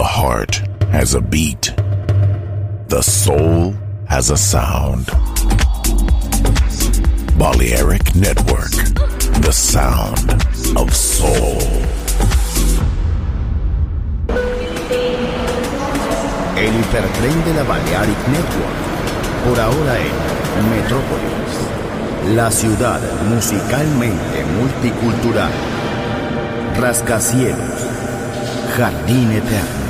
The heart has a beat. The soul has a sound. Balearic Network, the sound of soul. El hipertren de la Balearic Network, por ahora en Metrópolis, la ciudad musicalmente multicultural, rascacielos, jardín eterno,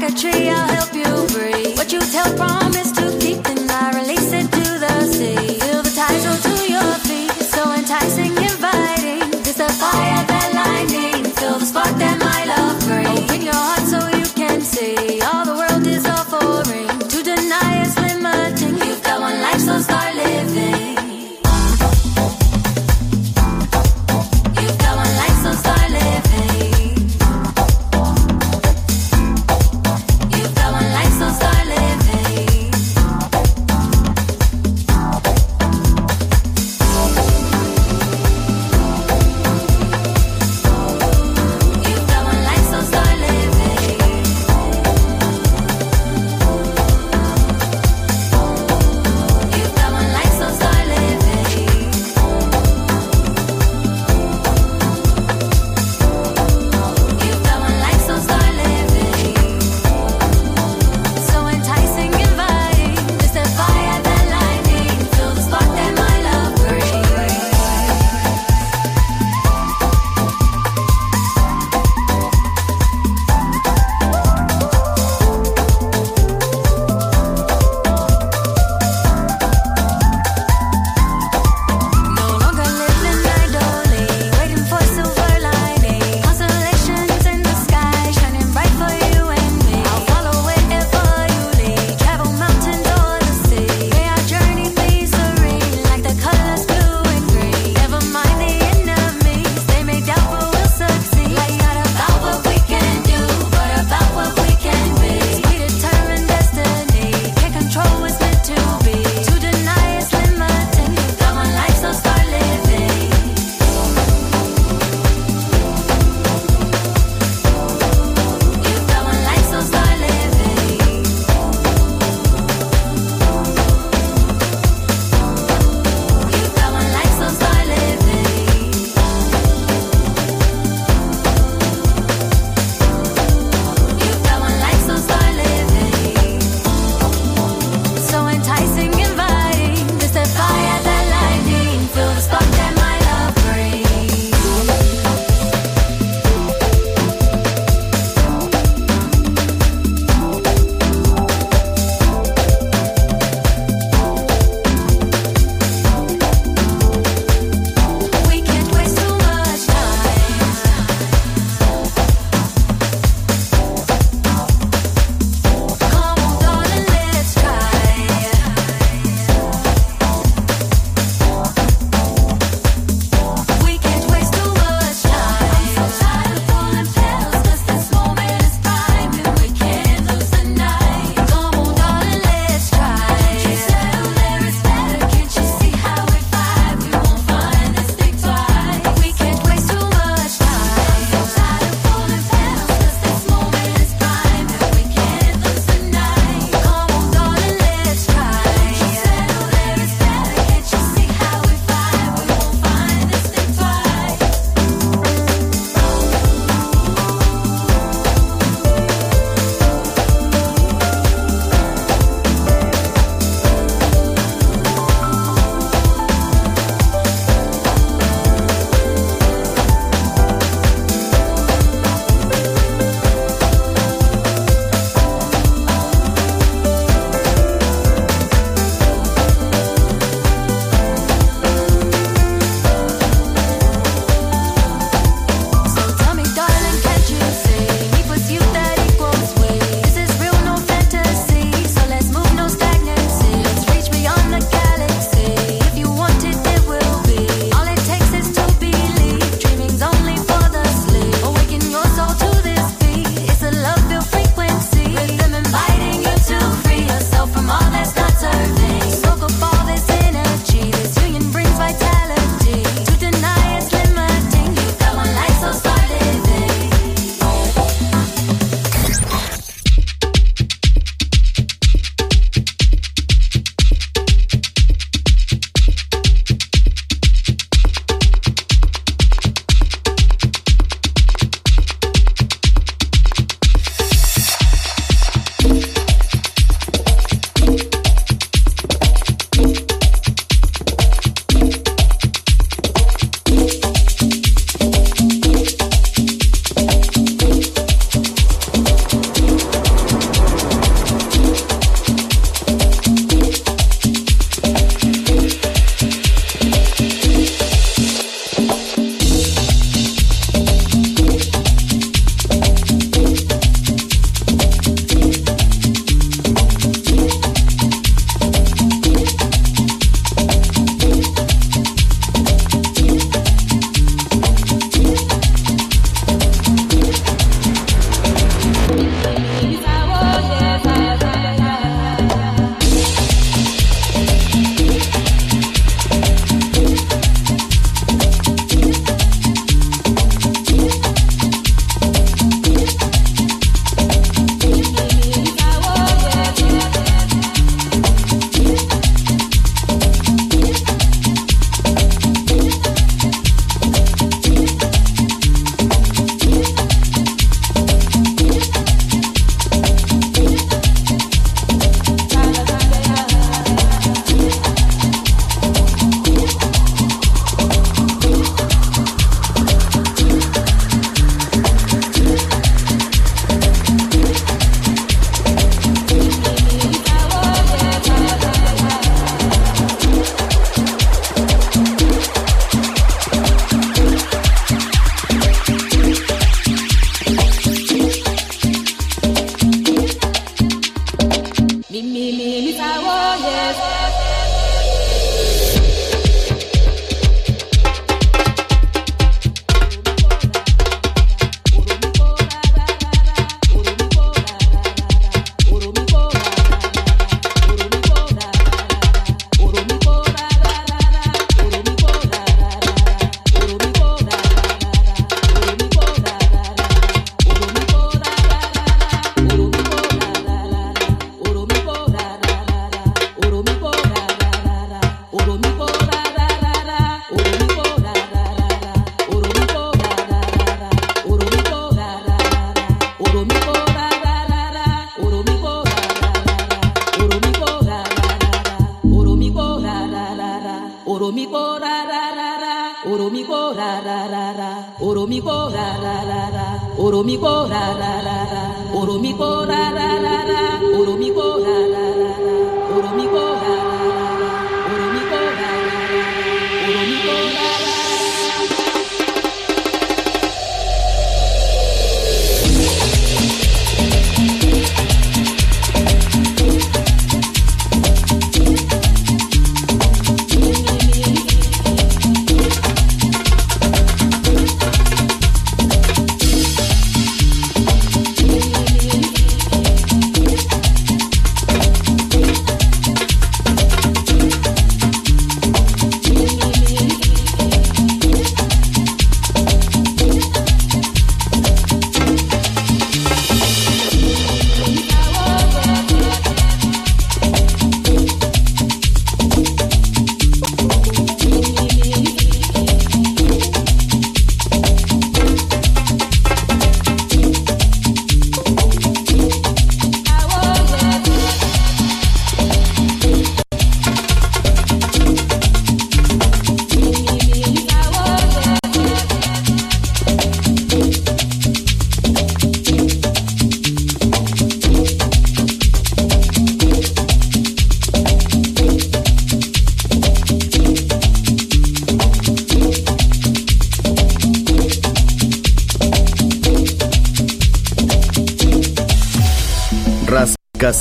like a tree, I'll help you breathe. What you tell from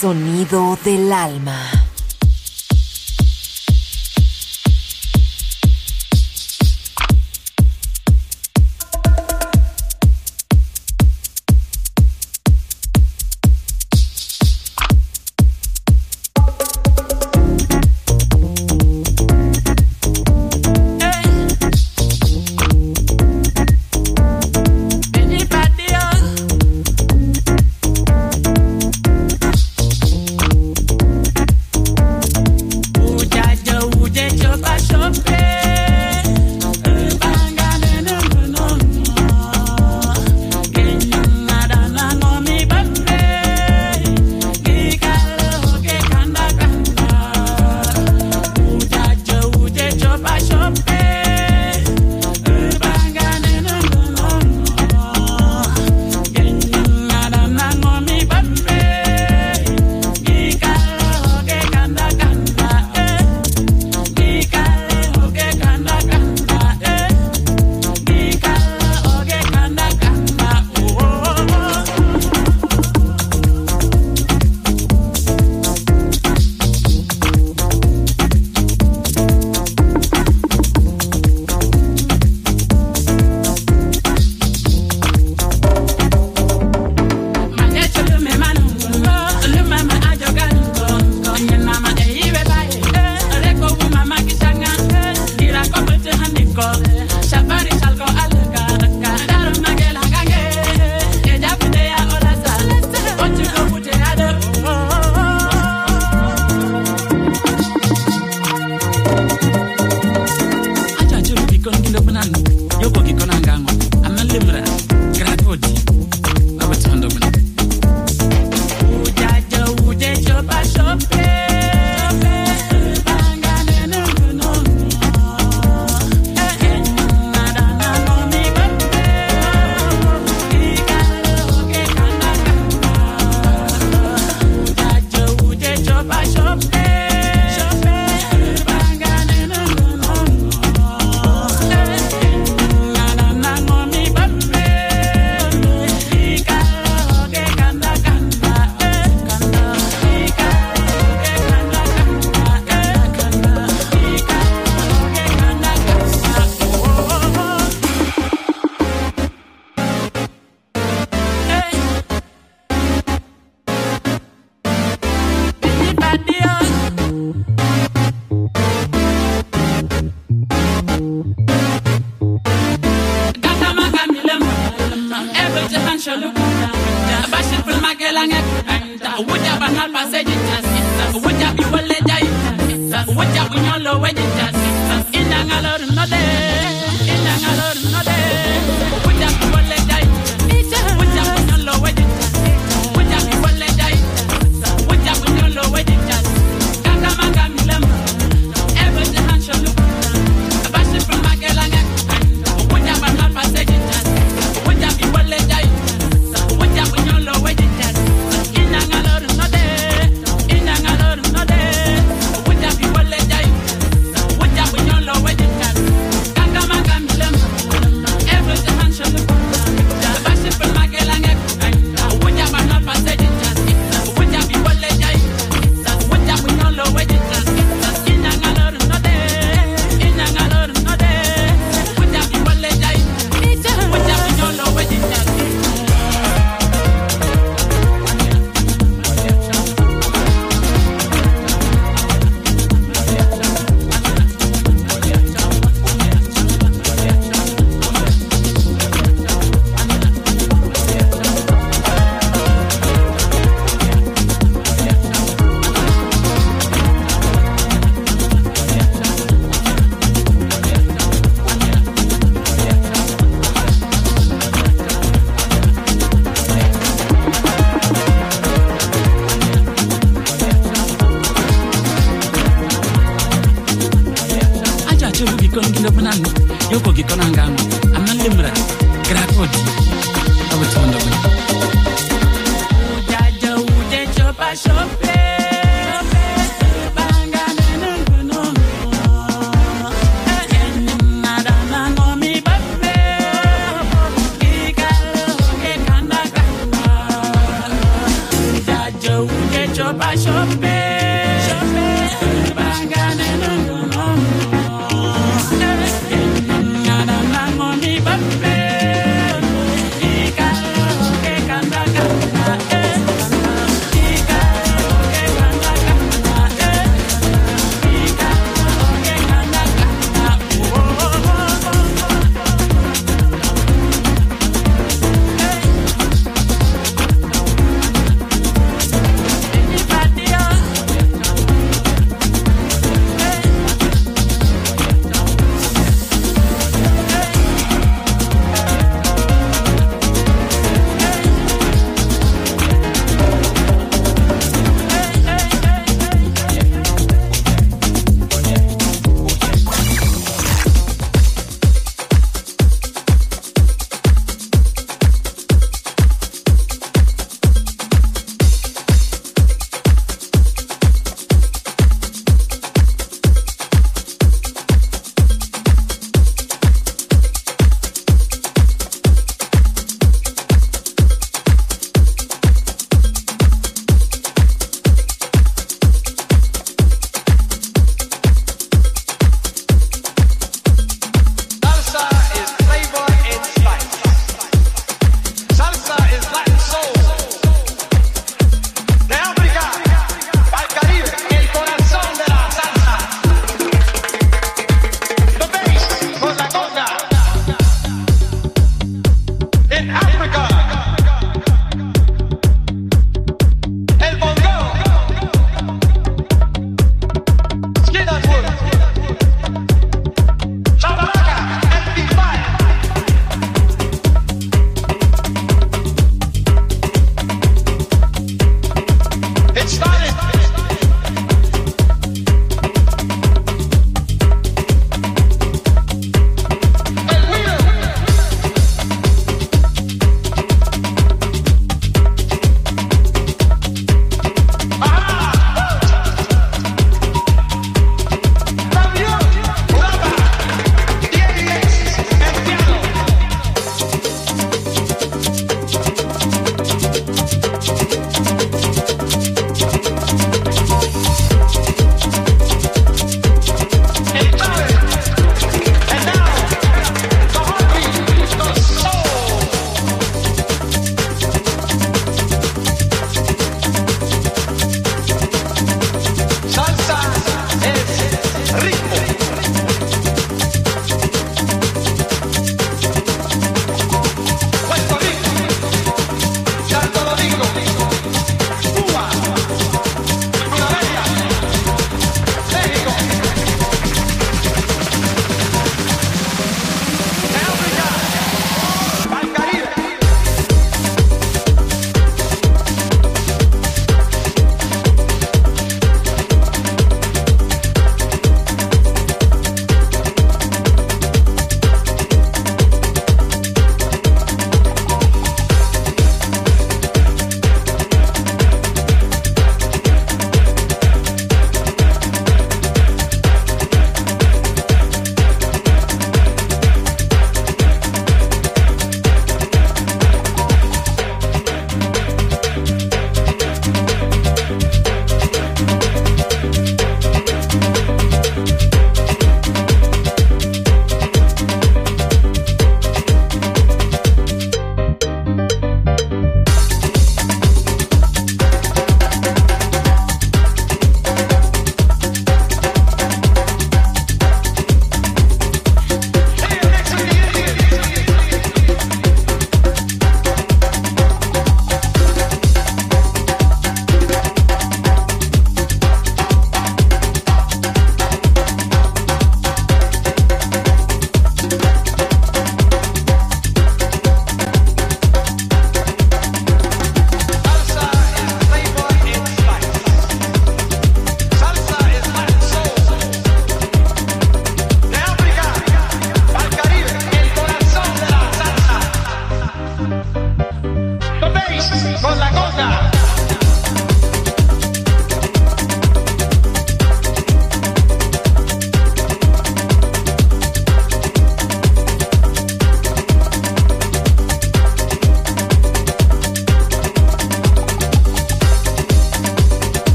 Sonido del alma.